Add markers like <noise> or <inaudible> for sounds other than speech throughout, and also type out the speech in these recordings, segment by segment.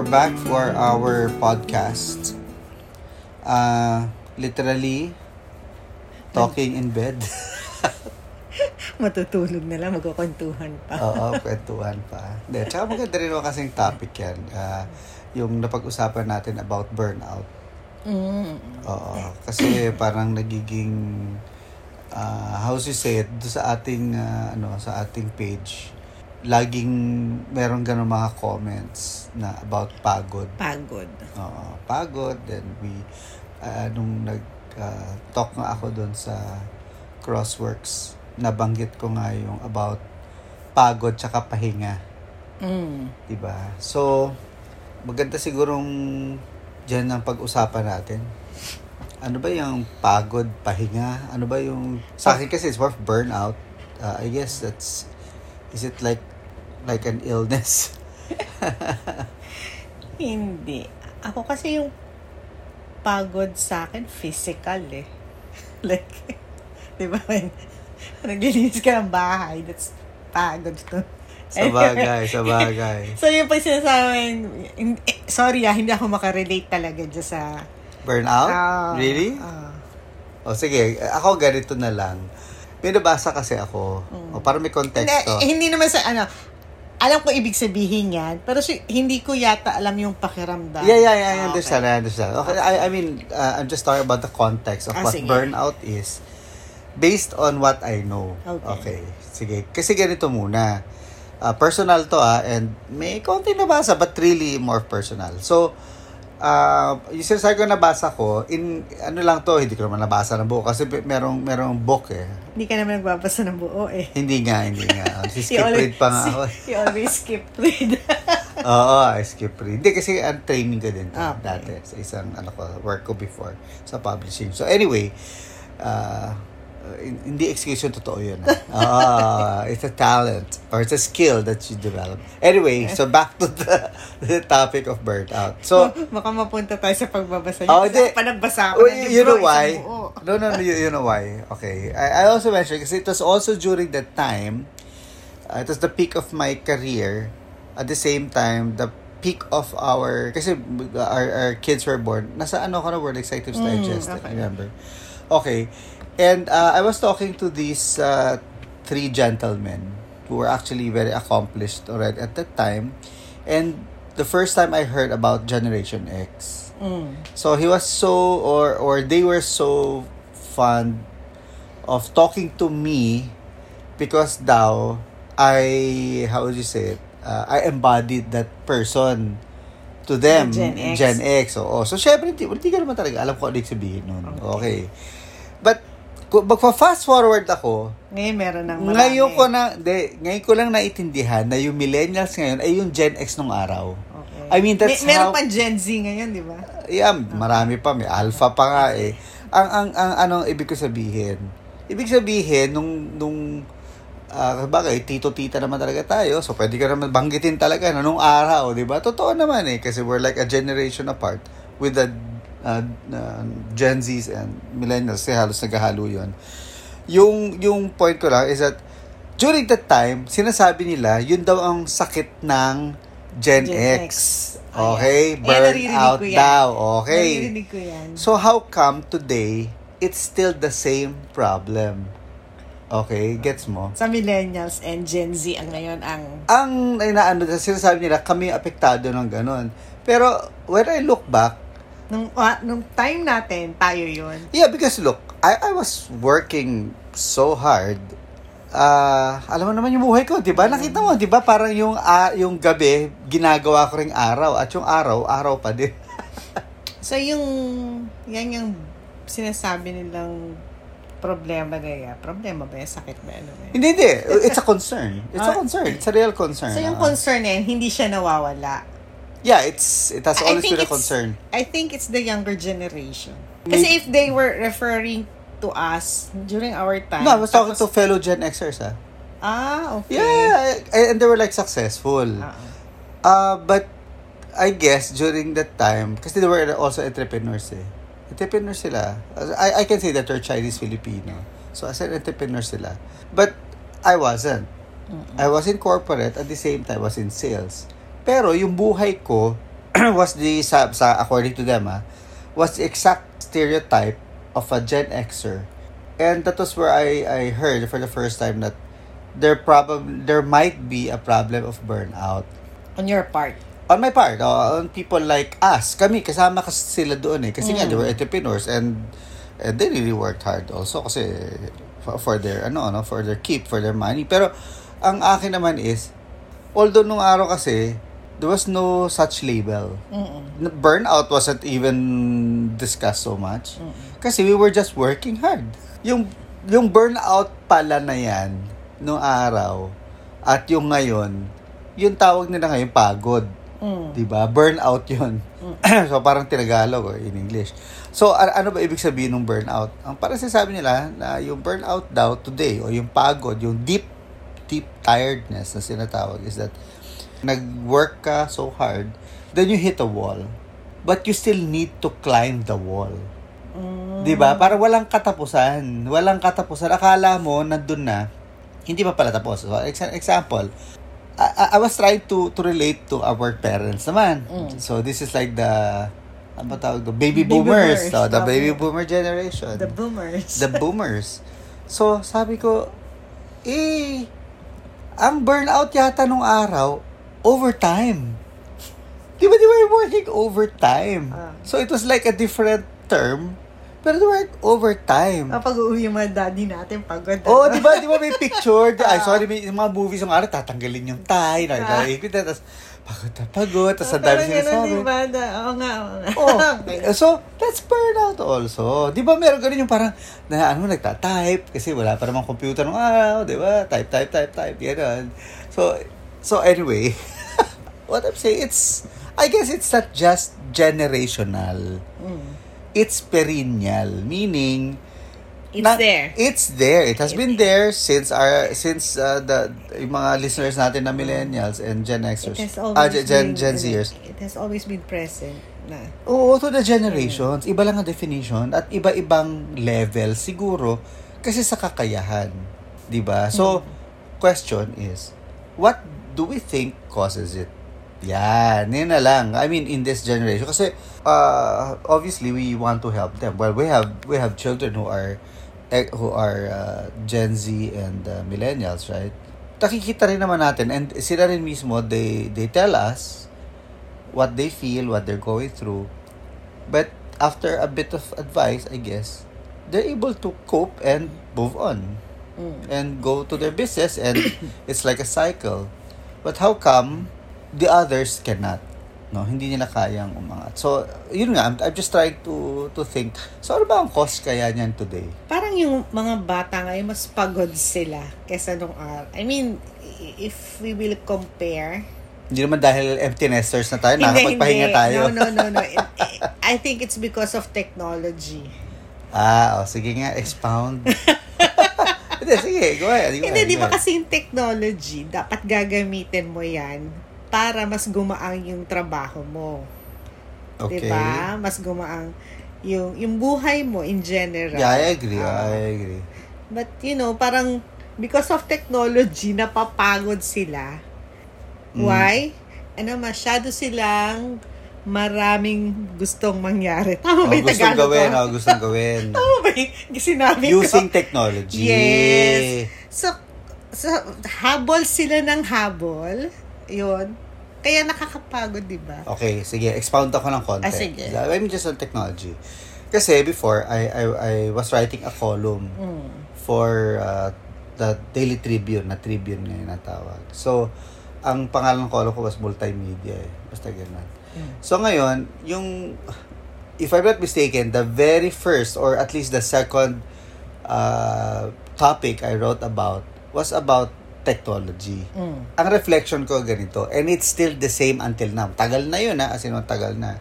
we're back for our podcast. Uh, literally, talking in bed. <laughs> Matutulog na lang, magkukwentuhan pa. Oo, kwentuhan pa. Hindi, tsaka maganda rin kasing topic yan. Uh, yung napag-usapan natin about burnout. Mm. Oo, kasi parang nagiging uh, how to say it, sa ating uh, ano, sa ating page laging meron ganun mga comments na about pagod. Pagod. Oo, pagod. Then we, uh, nung nag-talk uh, nga ako doon sa Crossworks, nabanggit ko nga yung about pagod tsaka pahinga. Mm. Diba? So, maganda sigurong dyan ang pag-usapan natin. Ano ba yung pagod, pahinga? Ano ba yung... Sa akin kasi it's more burnout. Uh, I guess that's... Is it like like an illness? <laughs> Hindi. Ako kasi yung pagod sa akin, physical eh. <laughs> like, <laughs> di ba, when naglilinis ka ng bahay, that's pagod to. sa bagay, sa bagay. so, yung pag sinasabi, eh, sorry ah, hindi ako makarelate talaga dyan sa... Burnout? Uh, really? Uh, o sige, ako ganito na lang. May nabasa kasi ako. Mm. O para may konteksto. Hindi, hindi naman sa ano, alam ko ibig sabihin yan, pero si, hindi ko yata alam yung pakiramdam. Yeah, yeah, yeah, I understand, okay. I understand. Okay, I, I mean, uh, I'm just talking about the context of ah, what sige. burnout is based on what I know. Okay. okay. Sige. Kasi ganito muna. Uh, personal to ah, and may konti nabasa, but really more personal. So, uh, yung sinasabi ko nabasa ko, in, ano lang to, hindi ko naman nabasa ng buo kasi merong, merong book eh. Hindi ka naman nagbabasa ng buo eh. Hindi nga, hindi nga. <laughs> Si skip read pa nga <laughs> ako. You always skip read. <laughs> Oo, I skip read. Hindi kasi ang training ko din to, Okay. dati sa isang ano ko, work ko before sa publishing. So anyway, uh, hindi excuse yung totoo yun. <laughs> Ah, it's a talent or it's a skill that you develop. Anyway, so back to the, the topic of burnout. So, <laughs> Baka mapunta tayo sa pagbabasa Oh, niya. hindi. Pa nagbasa ako Oh, ng libro, you know isang why? buo. No, no, no, you, you know why. Okay. I, I also mentioned, kasi it was also during that time, uh, it was the peak of my career. At the same time, the peak of our, kasi our, our kids were born, nasa ano ka na, World Executives Mm, Digest, okay. remember? Okay. And uh, I was talking to these uh, three gentlemen who were actually very accomplished already at that time. And the first time I heard about Generation X, Mm. so he was so, or or they were so fond of talking to me because daw I how would you say it? Uh, I embodied that person to them. Gen X. Gen X. Oo. So, syempre, hindi, hindi ka naman talaga alam ko ano ibig sabihin nun. Okay. Okay. But, magpa-fast forward ako, Ngayon meron ng marami. ngayon ko na, de, ngayon ko lang naiintindihan na yung millennials ngayon ay yung Gen X nung araw. Okay. I mean, that's May, meron how- pa Gen Z ngayon, di ba? Yeah, marami pa. May alpha pa nga eh. Ang, ang, ang anong ibig ko sabihin? Ibig sabihin, nung, nung, ah bagay, tito-tita naman talaga tayo. So, pwede ka naman banggitin talaga na nung araw, di ba? Totoo naman eh. Kasi we're like a generation apart with the uh, uh, Gen Zs and millennials. Kasi halos naghahalo yun. Yung, yung point ko lang is that during that time, sinasabi nila, yun daw ang sakit ng Gen, Gen X. X. Okay? Ayan. Burn out daw. Okay? Naririnig ko yan. So how come today it's still the same problem? Okay, gets mo? Sa millennials and Gen Z ang ngayon ang Ang inaano sinasabi nila kami apektado ng ganun. Pero when I look back, nung ah, nung time natin tayo yun. yeah, because look, I I was working so hard. Ah, alam mo naman yung buhay ko, 'di ba? Nakita mo, 'di ba? Parang yung ah, yung gabi ginagawa ko ring araw at yung araw, araw pa din. <laughs> So yung yan yung sinasabi nilang problema na yan. Problema ba yan? Sakit ba? Ano ba yan? hindi, hindi. It's a concern. It's a concern. It's a real concern. So yung concern na yan, hindi siya nawawala. Yeah, it's it has always been a concern. I think it's the younger generation. Kasi if they were referring to us during our time. No, I was talking to tapos- fellow Gen Xers, ah. Ah, okay. Yeah, and they were like successful. Ah, Uh, but I guess during that time, kasi they were also entrepreneurs eh. Entrepreneurs sila. I, I can say that they're Chinese-Filipino. So as an entrepreneur sila. But I wasn't. I was in corporate at the same time I was in sales. Pero yung buhay ko <clears throat> was the, sa, sa, according to them, ah, was the exact stereotype of a Gen Xer. And that was where I, I heard for the first time that there probably there might be a problem of burnout On your part. on my part, uh, on people like us, kami, kasama kasi sila doon eh. Kasi nga, they were entrepreneurs and, and they really worked hard also kasi for, for their, ano, ano, for their keep, for their money. Pero, ang akin naman is, although nung araw kasi, there was no such label. Mm-mm. Burnout wasn't even discussed so much. Kasi we were just working hard. Yung, yung burnout pala na yan, nung araw, at yung ngayon, yung tawag nila ngayon pagod. Mm. 'di ba? Burnout 'yun. <clears throat> so parang tinagalog or in English. So a- ano ba ibig sabihin ng burnout? Ang parang sinasabi nila na yung burnout daw today o yung pagod, yung deep deep tiredness na sinatawag is that nag-work ka so hard, then you hit a wall. But you still need to climb the wall. Mm. 'Di ba? Para walang katapusan. Walang katapusan. Akala mo nandun na, hindi pa pala tapos. So, exa- example, I, I- was trying to to relate to our parents naman. Mm. So this is like the ano ba tawag to? Baby, Baby boomers. boomers, So, the baby boomer generation. The boomers. The boomers. So, sabi ko, eh, ang burnout yata nung araw, overtime. Di ba, di ba working overtime? Ah. So, it was like a different term, pero they work overtime. Kapag uuwi yung mga daddy natin, pagod. Oo, oh, ano? di ba? Di ba may picture? <laughs> Ay, Ah. sorry, may yung mga movies yung araw, tatanggalin yung tie, nakakaikot na, tapos pagod na pagod, tapos ang dami ganun, sinasabi. di ba? Na- Oo nga, oo nga. Oh, <laughs> Okay. so that's burnout also. 'Di ba meron ganun yung parang na ano nagta-type kasi wala pa namang computer nung araw, 'di ba? Type type type type ganun. So so anyway, <laughs> what I'm saying it's I guess it's not just generational. Mm. It's perennial, meaning It's na- there. It's there. It has been there since our since uh, the yung mga listeners natin na millennials and Gen Xers. It has Ah, always Gen, Gen been, Zers. It has always been present na. Oo, to the generations. Iba lang ang definition at iba-ibang level siguro kasi sa kakayahan. 'Di ba? So, question is, what do we think causes it? Yan, yun na lang. I mean, in this generation. Kasi, uh, obviously, we want to help them. Well, we have we have children who are eh, who are uh, Gen Z and uh, millennials, right? Nakikita rin naman natin and sila rin mismo, they, they tell us what they feel, what they're going through. But after a bit of advice, I guess, they're able to cope and move on Mm. and go to their business and <coughs> it's like a cycle. But how come the others cannot? No, hindi nila kayang umangat. So, yun nga, I'm, I'm just trying to to think. So, ano ba ang cause kaya niyan today? Parang yung mga bata ngayon, mas pagod sila kesa nung araw. I mean, if we will compare, Hindi naman dahil empty nesters na tayo, Hindi, hindi. tayo. No, no, no, no. <laughs> I think it's because of technology. Ah, oh, sige nga, expound. <laughs> Hindi, sige, go ahead. Go Hindi, di ba ahead. kasi yung technology, dapat gagamitin mo yan para mas gumaang yung trabaho mo. Okay. Di ba? Mas gumaang yung, yung buhay mo in general. Yeah, I agree. Ah. I agree. But, you know, parang because of technology, napapagod sila. Mm. Why? Ano, masyado silang maraming gustong mangyari. Tama ba Oh, yung gustong Tagalog gawin, ko? oh, gustong gawin. <laughs> Tama ba yung sinabi ko? Using technology. Yes. So, so, habol sila ng habol. Yun. Kaya nakakapagod, di ba? Okay, sige. Expound ako ng konti. Ah, sige. I mean, just on technology. Kasi before, I, I, I was writing a column Mm. for uh, the Daily Tribune, na Tribune ngayon na tawag. So, ang pangalan ng column ko was multimedia eh. Basta ganun. Mm. So, ngayon, yung, if I'm not mistaken, the very first or at least the second uh, topic I wrote about was about technology. Mm. Ang reflection ko ganito, and it's still the same until now. Tagal na yun ha, as in, tagal na.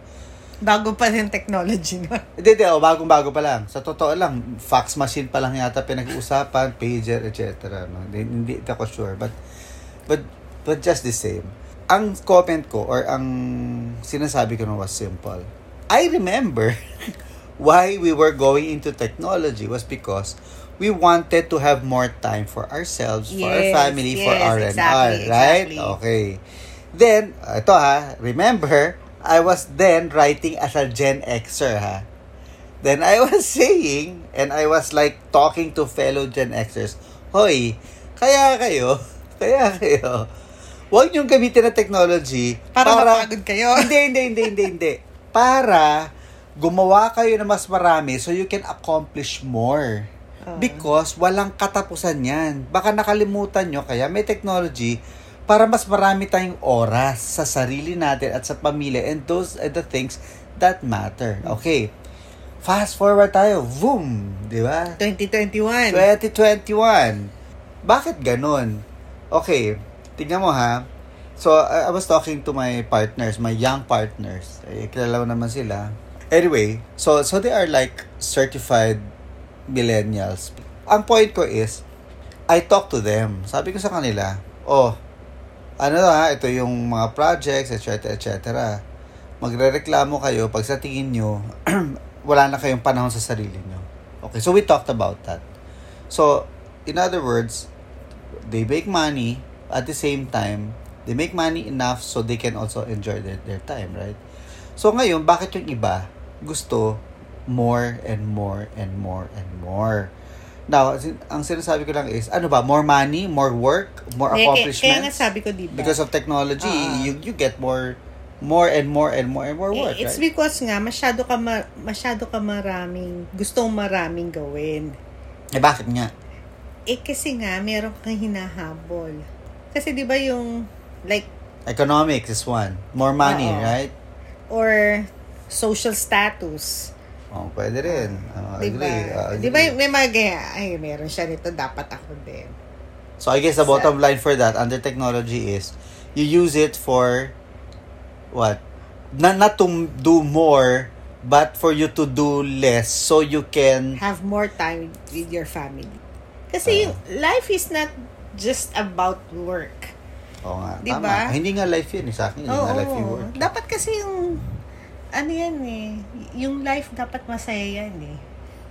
Bago pa rin technology na. <laughs> Hindi, hindi, oh, bagong-bago pa lang. Sa totoo lang, fax machine pa lang yata pinag-uusapan, pager, etc. No? Hindi hindi ako sure. But, but, but just the same. Ang comment ko, or ang sinasabi ko was simple. I remember <laughs> why we were going into technology was because we wanted to have more time for ourselves, for our Yes, family, for yes, R&R, exactly, right? exactly. Okay. Then, ito ha, remember, I was then writing as a Gen Xer, ha? Then I was <laughs> saying, and I was like talking to fellow Gen Xers, Hoy, kaya kayo, <laughs> kaya kayo, huwag niyong gamitin na technology Para, mapagod kayo. <laughs> hindi, hindi, hindi, hindi, hindi. Para gumawa kayo na mas marami so you can accomplish more. Because walang katapusan yan. Baka nakalimutan nyo, kaya may technology para mas marami tayong oras sa sarili natin at sa pamilya. And those are the things that matter. Okay. Fast forward tayo. Boom! Di ba? 2021. 2021. Bakit ganun? Okay, tingnan mo ha. So, I, was talking to my partners, my young partners. Eh, kilala naman sila. Anyway, so so they are like certified millennials. Ang point ko is, I talk to them. Sabi ko sa kanila, oh, ano ha, ito yung mga projects, etc., etc. Magre-reklamo kayo pag sa tingin nyo, <clears throat> wala na kayong panahon sa sarili nyo. Okay, so we talked about that. So, in other words, they make money at the same time, they make money enough so they can also enjoy their, their time, right? So ngayon, bakit yung iba gusto more and more and more and more? Now, ang sinasabi ko lang is, ano ba, more money, more work, more Kaya, kaya, accomplishments? kaya nga sabi ko, diba? Because of technology, Ah. you you get more more and more and more and more work, Eh, It's right? because nga, masyado ka, ma- masyado ka maraming, gustong maraming gawin. Eh, bakit nga? Eh, kasi nga, meron kang hinahabol. Kasi di ba yung, like, Economics is one. More money, Oo. right? or social status. Oh, pwede rin. Oh, Di ba? agree. Ah, Di ba agree. may mga gaya, ay, meron siya nito, dapat ako din. So I guess the bottom line for that under technology is you use it for what? Not not to do more, but for you to do less so you can Have more time with your family. Kasi yung life is not just about work. Oh nga, Di tama. ba? Hindi nga life yun eh, sa akin. Hindi Oo. nga life yung work. Dapat kasi yung, ano yan eh, yung life dapat masaya yan eh.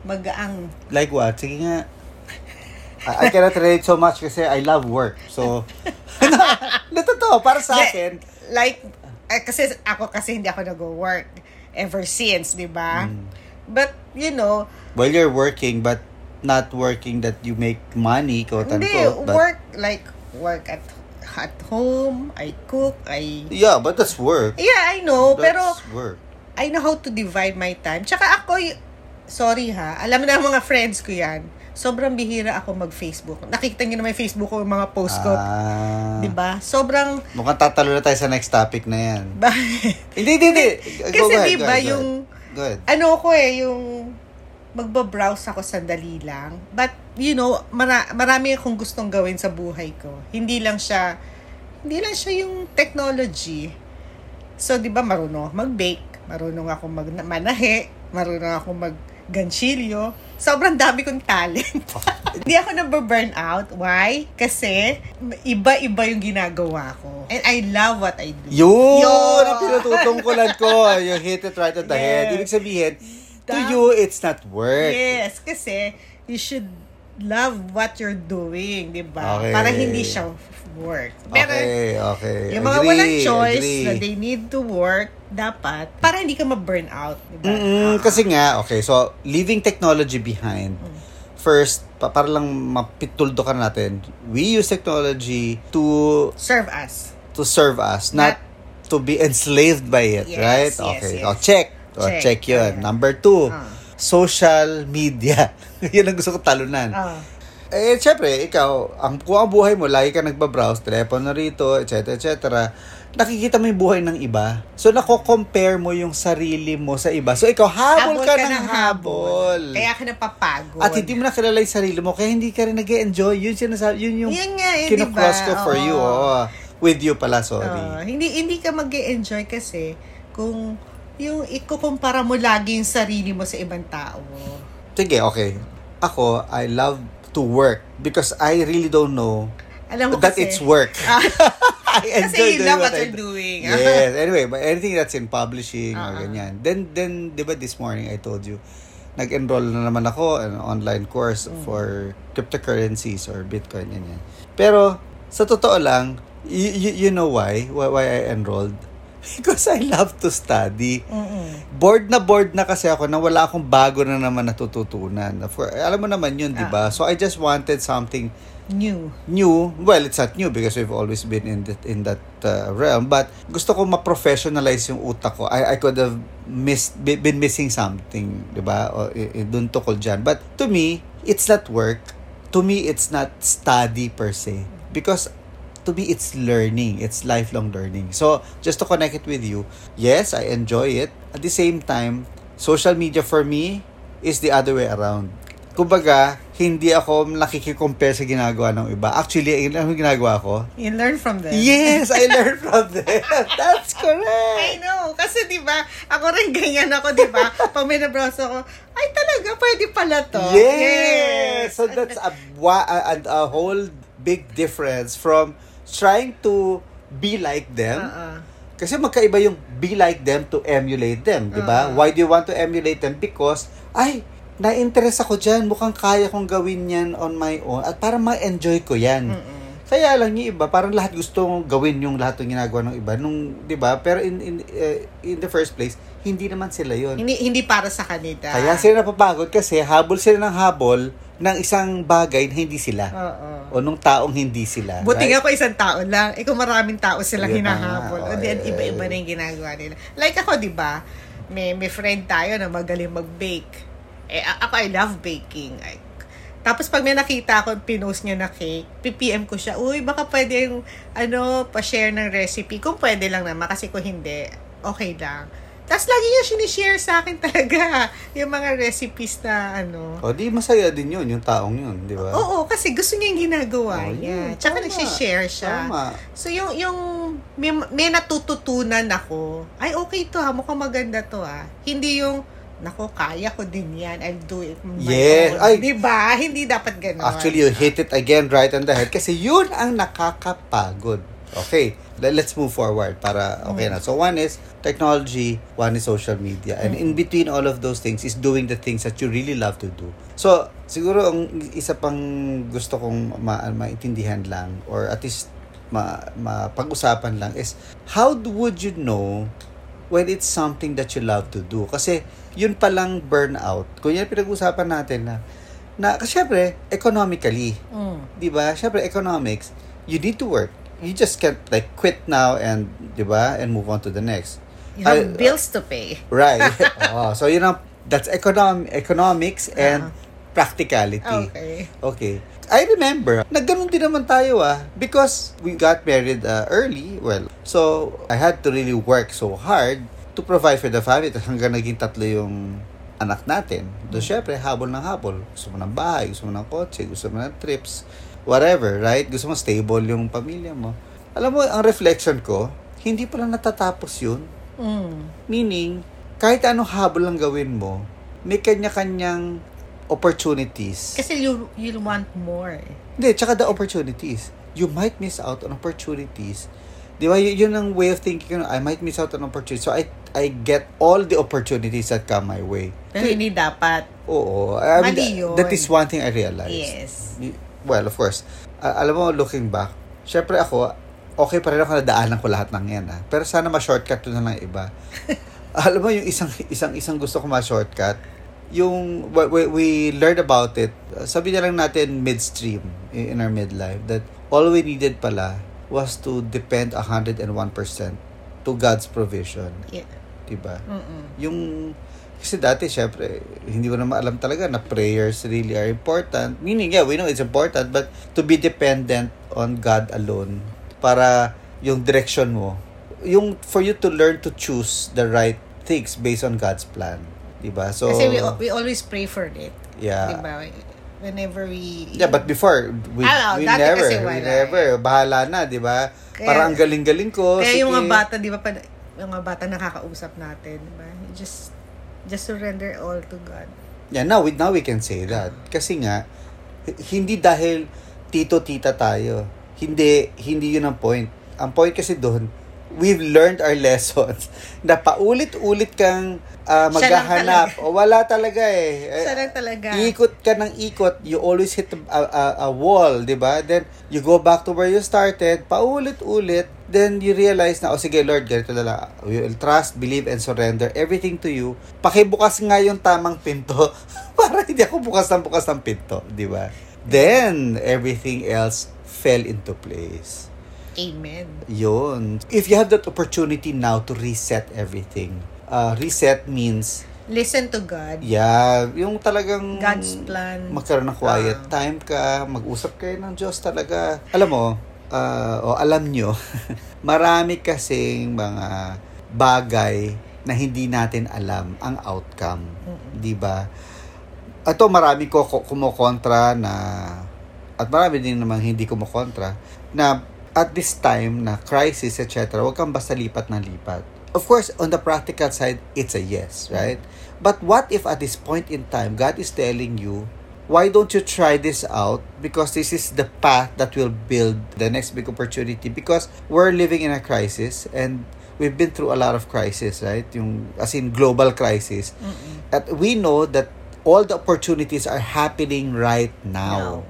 Magaang. Like what? Sige nga. I, I cannot relate so much kasi I love work. So, <laughs> na totoo, para sa akin, Like, eh, kasi ako kasi hindi ako nag-work ever since, di ba? Mm. But, you know, well, you're working but not working that you make money, quote hindi, unquote. But, work, like, work at at home, I cook, I... yeah, but that's work. Yeah, I know, That's pero work. I know how to divide my time. Tsaka ako, y- sorry ha, alam na mga friends ko yan, sobrang bihira ako mag-Facebook. Nakikita niyo na may Facebook ko, yung mga post ko. Ah. Di ba? Sobrang, Mukhang tatalo na tayo sa next topic na yan. <laughs> Hindi, hindi, hindi. Kasi di ba yung, ahead. Go ahead. ano ko eh, yung magbabrowse ako sandali lang. But, you know, mara- marami akong gustong gawin sa buhay ko. Hindi lang siya, hindi lang siya yung technology. So, di ba, marunong ako mag-bake, marunong ako mag-manahe, marunong ako mag-ganchilyo. Sobrang dami kong talent. <laughs> Hindi ako nababurn out. Why? Kasi, iba-iba yung ginagawa ko. And I love what I do. Yun! Yun! Ang pinatutungkulan ko. <laughs> You hit it right on the head. Yes. Ibig sabihin, to you, it's not work. Yes, kasi you should love what you're doing, di ba? Okay. Para hindi siya work. Pero okay, okay. yung mga Agree, walang choice agree. na they need to work, dapat, para hindi ka ma-burn out, di ba? Mm-mm, kasi nga, okay, so, leaving technology behind, Mm. first, pa- para lang mapituldo ka natin, we use technology to Serve us. to serve us, not, to be enslaved by it, Yes, right? yes, Okay, yes. o check. O, Check. check yun. Ayan. Number two, Ah. social media. <laughs> Yun ang gusto ko talunan. Ah. Eh, syempre, ikaw, ang, kung ang buhay mo, lagi ka nagbabrowse, telepono rito, etc., etc., nakikita mo yung buhay ng iba. So, nako-compare mo yung sarili mo sa iba. So, ikaw, habol, ka, ng habol. Kaya ka napapagod. At hindi mo nakilala yung sarili mo, kaya hindi ka rin nag enjoy Yun, sinasabi, yun yung Yun nga ba? kinocross ko for you. Oo. Oo. With you pala, sorry. Oo. hindi hindi ka mag enjoy kasi kung yung ikukumpara mo lagi yung sarili mo sa ibang tao. Sige, okay. Ako, I love to work because I really don't know Alam mo that kasi, it's work. <laughs> Ah. <laughs> I Kasi enjoy you doing love what what you're do. doing. yes. <laughs> Anyway, but anything that's in publishing or Ah. ganyan. Then, then, di ba this morning I told you, nag-enroll na naman ako an online course Mm. for cryptocurrencies or Bitcoin, ganyan. Pero, sa totoo lang, you, you, you know why? why? Why I enrolled? <laughs> Because I love to study. Mm-mm. Bored na bored na kasi ako na wala akong bago na naman natututunan. For, alam mo naman yun, di Ah. ba? So I just wanted something New. new. Well, it's not new because we've always been in that in that uh, realm. But gusto ko ma-professionalize yung utak ko. I, I could have missed, be- been missing something, di ba? O, dun tukol dyan. But to me, it's not work. To me, it's not study per se. Because to me, it's learning. It's lifelong learning. So, just to connect it with you, yes, I enjoy it. At the same time, social media for me is the other way around. Kumbaga, hindi ako nakikikompare sa ginagawa ng iba. Actually, ano ginagawa ko? You learn from them. Yes, I learned <laughs> from them. That's I correct. know. Kasi di ba ako rin ganyan ako, di ba? Pag may nabrowse ako, ay talaga, pwede pala to. Yes. So that's a, a, a whole big difference from trying to be like them. Uh-uh. Kasi magkaiba yung be like them to emulate them, di ba? Ah. Why do you want to emulate them? Because, ay, na-interest ako dyan. Mukhang kaya kong gawin yan on my own. At para ma-enjoy ko yan. Mm-mm. Kaya lang yung iba, parang lahat gusto mong gawin yung lahat ng ginagawa ng iba. Nung, di ba? Pero in, in, eh, in the first place, hindi naman sila yon Hindi hindi para sa kanila. Kaya sila napapagod kasi habol sila ng habol ng isang bagay na hindi sila. Oo. O nung taong hindi sila. Buti right? nga pa isang tao lang. Eh kung maraming tao silang na hinahabol. nga. O di, Oh, iba-iba na yung ginagawa nila. Like ako, di ba? May, may friend tayo na magaling mag-bake. Eh, ako, I love baking. I, tapos pag may nakita ako, pinost niya na cake, PPM ko siya, uy, baka pwede yung, ano, pa-share ng recipe. Kung pwede lang naman, kasi kung hindi, okay lang. Tapos lagi niya sinishare sa akin <laughs> talaga yung mga recipes na, ano, O di masaya din yun, yung taong yun, di ba? Oo, kasi gusto niya yung ginagawa Oh, niya. yun, Tsaka nagsishare siya. Tama. So, yung, yung may, may natututunan ako, ay, okay to ha, mukhang maganda to ha. Hindi yung, nako, kaya ko din yan, I'll do it my Yes, own. ay. Diba? Hindi dapat ganun. Actually, you hit it again right on the head kasi yun ang nakakapagod. Okay, le- let's move forward para okay na. So one is technology, one is social media. And in between all of those things is doing the things that you really love to do. So, siguro ang isa pang gusto kong ma maintindihan lang or at least ma mapag-usapan lang is how would you know when it's something that you love to do? Kasi yun palang burnout. Kung yan pinag-usapan natin na na kasi syempre economically Mm. 'di ba? Syempre economics, you need to work. You just can't like quit now and 'di ba? And move on to the next. You have I- bills to pay. <laughs> Right. <laughs> oh, so you know that's econom economics and Ah. practicality. Okay. Okay. I remember, nagganon din naman tayo ah. Because we got married uh, early, well, so I had to really work so hard to provide for the family. Tapos hanggang naging tatlo yung anak natin. So, syempre, habol ng habol. Gusto mo ng bahay, gusto mo ng kotse, gusto mo ng trips, whatever, right? Gusto mo stable yung pamilya mo. Alam mo, ang reflection ko, hindi pala natatapos yun. Mm. Meaning, kahit anong habol ang gawin mo, may kanya-kanyang opportunities. Kasi you, you want more. eh. Hindi, tsaka the opportunities. You might miss out on opportunities. Di ba? Y- yun ang way of thinking. I might miss out on opportunities. So, I I get all the opportunities that come my way. Pero hindi dapat. Oo. I mean, Mali yun. that is one thing I realized. Yes. Well, of course. a- alam mo, looking back, syempre ako, okay pa rin ako nadaanan ko lahat ng yan. Ah. Pero sana ma-shortcut to na lang iba. <laughs> alam mo, yung isang, isang, isang gusto ko ma-shortcut, yung we, we, we learned about it, sabi na lang natin midstream in, in our midlife, that all we needed pala was to depend 101% to God's provision. Yeah. Diba? Mm-mm. Yung, kasi dati, syempre, hindi ko naman alam talaga na prayers really are important. Meaning, yeah, we know it's important, but to be dependent on God alone para yung direction mo, yung for you to learn to choose the right things based on God's plan. Diba? So, Kasi we, we always pray for it. yeah. Diba? Whenever we... Yeah, but before, we, Ah, we never, we never, bahala na, di ba? Kaya- Parang ang galing-galing ko. Kaya yung sige. mga bata, di ba, yung mga bata nakakausap natin, di ba? Just, just surrender all to God. Yeah, now we, now we can say that. Kasi nga, hindi dahil tito-tita tayo. Hindi, hindi yun ang point. Ang point kasi doon, we've learned our <laughs> lessons na paulit-ulit kang lang maghahanap. O wala talaga eh. Eh, Siya lang talaga. Ikot ka ng ikot, you always hit a, a, a wall, di ba? Then, you go back to where you started, paulit-ulit, then you realize na, oh sige Lord, ganito na lang. We will trust, believe, and surrender everything to you. Pakibukas nga yung tamang pinto <laughs> para hindi ako bukas ng bukas ng pinto, di ba? Then, everything else fell into place. Amen. Yun. If you have that opportunity now to reset everything, uh, reset means, Listen to God. yeah, yung talagang God's plan. magkaroon ng quiet Ah. time ka, mag-usap kayo ng Diyos talaga. Alam mo, ah, o alam nyo, <laughs> marami kasing mga bagay na hindi natin alam ang outcome. Di ba? Ito marami ko ko- kumukontra na at marami din namang hindi kumukontra na at this time na crisis etc. Huwag kang basta lipat ng lipat. Of course, on the practical side, it's a yes, right? But what if at this point in time, God is telling you, why don't you try this out? Because this is the path that will build the next big opportunity. Because we're living in a crisis and we've been through a lot of crisis, right? Yung, as in global crisis. At we know that all the opportunities are happening right now. Now.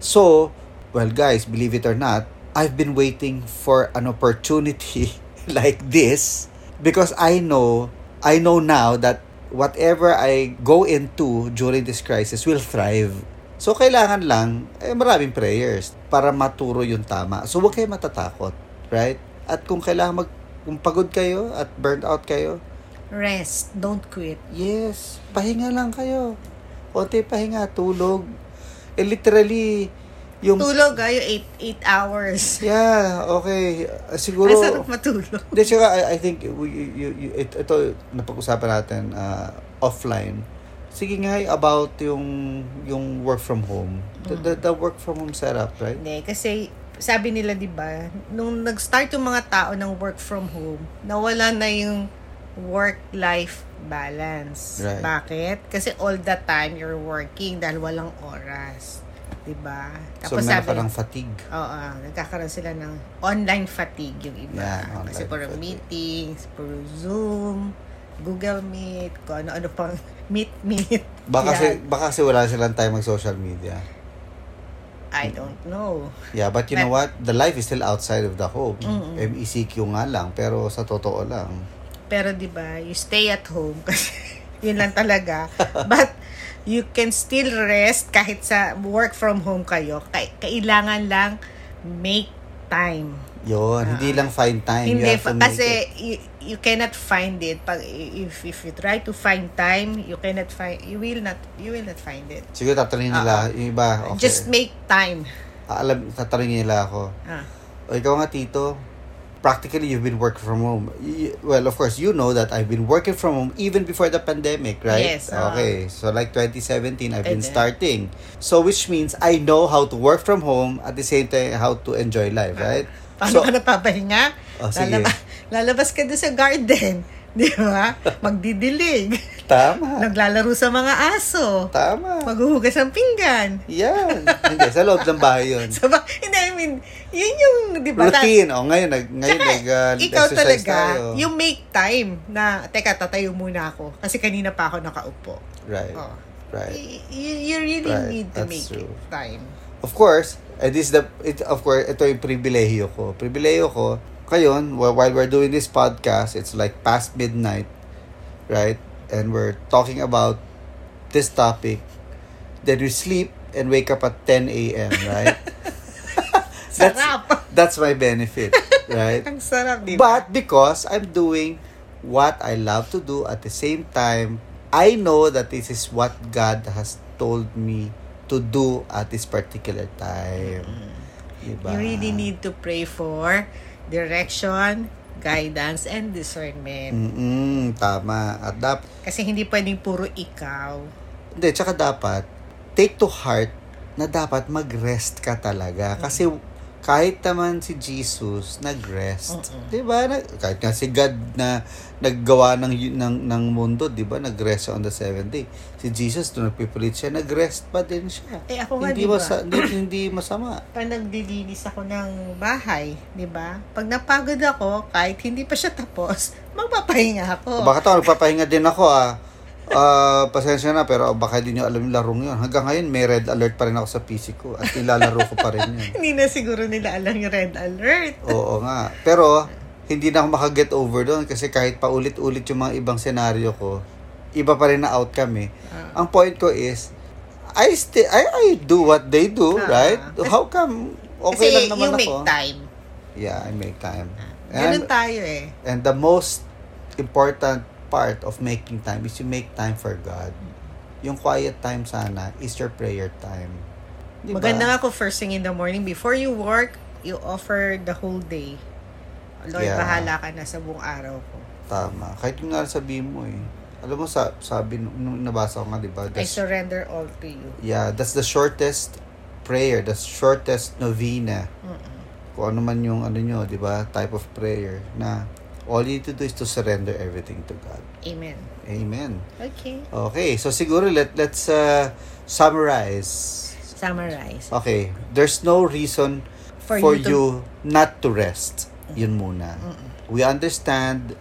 So, well, guys, believe it or not, I've been waiting for an opportunity <laughs> like this because I know, I know now that whatever I go into during this crisis will thrive. So, kailangan lang, eh, maraming prayers para maturo yung tama. So, huwag kayo matatakot, right? At kung kailangan mag, kung pagod kayo at burnt out kayo, Rest. Don't quit. Yes, pahinga lang kayo. Konti pahinga, tulog. Eh, literally, yung... Tulog ah, yung 8 hours. Yeah, okay. Uh, siguro... Ang sarap matulog. Hindi, tsaka I, I think we, you, you, it, ito, napag-usapan natin uh, offline. Sige nga about yung yung work from home. The, the, the work from home setup, right? Hindi, kasi sabi nila, di ba, nung nag-start yung mga tao ng work from home, nawala na yung work-life balance. Right. Bakit? Kasi all the time you're working dahil walang oras. Di ba? So, meron fatigue. Oo, nagkakaroon sila ng online fatigue yung iba. Online Kasi puro fatigue. meetings, puro Zoom, Google Meet, kung ano-ano pang <laughs> Meet Meet. Baka, kasi, Yan. baka kasi wala silang time mag-social media. I don't know. Yeah, but you know what? The life is still outside of the home. Mm-mm. MECQ nga lang, pero sa totoo lang. Pero 'di ba, you stay at home kasi <laughs> yun lang talaga. But you can still rest kahit sa work from home kayo. Kay- kailangan lang make time. Yun, hindi lang find time. you Ah. Hindi have to kasi it. you, you cannot find it pag if if you try to find time, you cannot find you will not you will not find it. Siguro tatanungin nila, yung iba, okay. Ah, Just make time. Ah, alam, tatanungin nila ako. Ah. O ikaw nga, Tito, practically you've been working from home. Well, of course, you know that I've been working from home even before the pandemic, right? Yes, ah. Okay, so like 2017, I've been starting. So which means I know how to work from home at the same time how to enjoy life, right? Paano so, ka napapahinga? Oh, sige. lalabas, lalabas ka doon sa garden. Di ba? Magdidilig. tama. Naglalaro sa mga aso. Tama. Maghuhugas ng pinggan. Yan. Hindi, sa loob ng bahay yun. <laughs> So, ba, hindi, I mean, yun yung, di ba? Routine. O, ngayon, nag, ngayon, Tsaka, nag, uh, ikaw talaga, tayo. yung make time na, teka, tatayo muna ako. Kasi kanina pa ako nakaupo. Right. Oh. Right. Y- you, you really Right, need to that's make true. time. Of course, and this is the it, of course ito yung pribilehiyo ko. Pribilehiyo ko kayon wh- while we're doing this podcast, it's like past midnight, right? And we're talking about this topic. Then we sleep and wake up at 10 a.m., right? <laughs> that's, Sarap. that's my benefit, right? <laughs> Ang sarap, di ba? But because I'm doing what I love to do at the same time, I know that this is what God has told me to do at this particular time. Diba? You really need to pray for direction, guidance, and discernment. Mm-mm, tama. At dap Kasi hindi pwedeng puro ikaw. hindi, tsaka dapat take to heart na dapat mag-rest ka talaga. Kasi kahit naman si Jesus nag-rest. Mm-mm. 'Di ba? Kahit nga si God na naggawa ng ng ng mundo, 'di ba? Nag-rest on the seventh day. Si Jesus nung nagpipulit siya, nag-rest pa din siya. Eh ako nga, hindi di ba? masa, hindi, hindi masama. <clears throat> Pag naglilinis ako ng bahay, di ba? Pag napagod ako, kahit hindi pa siya tapos, magpapahinga ako. Bakit ako nagpapahinga din ako ah. Ah, pasensya na pero baka hindi nyo alam yung larong yun. Hanggang ngayon may red alert pa rin ako sa PC ko at nilalaro ko pa rin yun. <laughs> Hindi na siguro nila alam yung red alert. Oo nga. Pero hindi na ako makaget over doon kasi kahit paulit-ulit yung mga ibang senaryo ko, iba pa rin na outcome eh. Ang point ko is, I still I, I do what they do, Ah. right? How come okay Kasi lang naman you ako? make time. Yeah, I make time. Ganun And, tayo eh. and the most important part of making time is you make time for God. Yung quiet time sana is your prayer time. Di ba? Maganda nga kung first thing in the morning, before you work, you offer the whole day. Lord, Yeah. bahala ka na sa buong araw ko. Tama. Kahit yung nga sabihin mo eh. Alam mo, sa, sabi, nung nabasa ko nga, di ba? I surrender all to you. Yeah, that's the shortest prayer, the shortest novena. Mm-mm. Kung ano man yung ano nyo, di ba? Type of prayer na all you need to do is to surrender everything to God. Amen. Amen. Okay. Okay, so siguro let let's uh, summarize. Summarize. Okay, there's no reason for, For you, you to- not to rest. Yun muna. We understand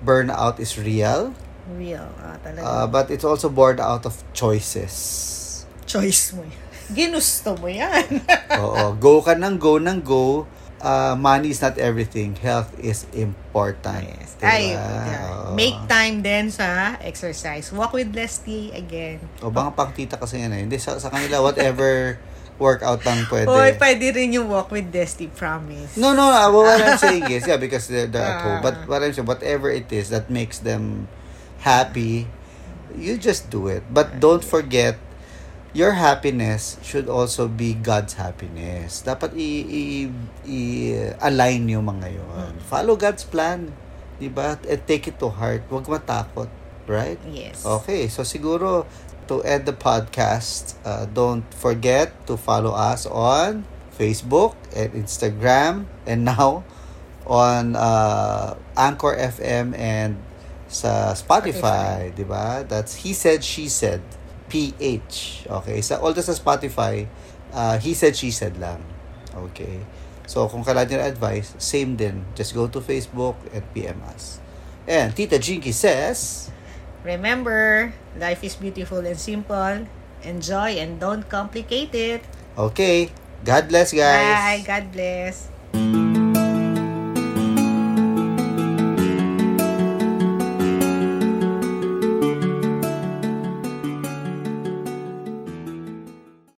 burnout is real, Real. Ah, talaga. uh, but it's also born out of choices. Choice mo yan. Ginusto mo yan. <laughs> Oo, go ka ng go ng go. Uh, money is not everything. Health is important. yes. Diba? Ay, yeah. Make time din sa exercise. Walk with Leslie again. O baka pang tita kasi yan eh. Hindi, sa, sa kanila, whatever <laughs> workout lang pwede. Hoy, pwede rin yung walk with Leslie, promise. No, no, uh, what I'm saying is, yeah, because they're, they're at home. Ah. But what I'm saying, whatever it is that makes them happy, you just do it. But don't forget, your happiness should also be God's happiness. Dapat i- i- i-align yung mga yun. Follow God's plan. Diba? And take it to heart. Huwag matakot. Right? Yes. Okay, so siguro to end the podcast, uh, don't forget to follow us on Facebook and Instagram and now on uh, Anchor FM and sa Spotify, di ba? That's He Said, She Said, PH. Okay, sa all sa Spotify, uh, He Said, She Said lang. Okay. So, kung kailangan nyo advice, same din. Just go to Facebook and PM us. And Tita Jinky says, Remember, life is beautiful and simple. Enjoy and don't complicate it. Okay. God bless, guys. Bye. God bless.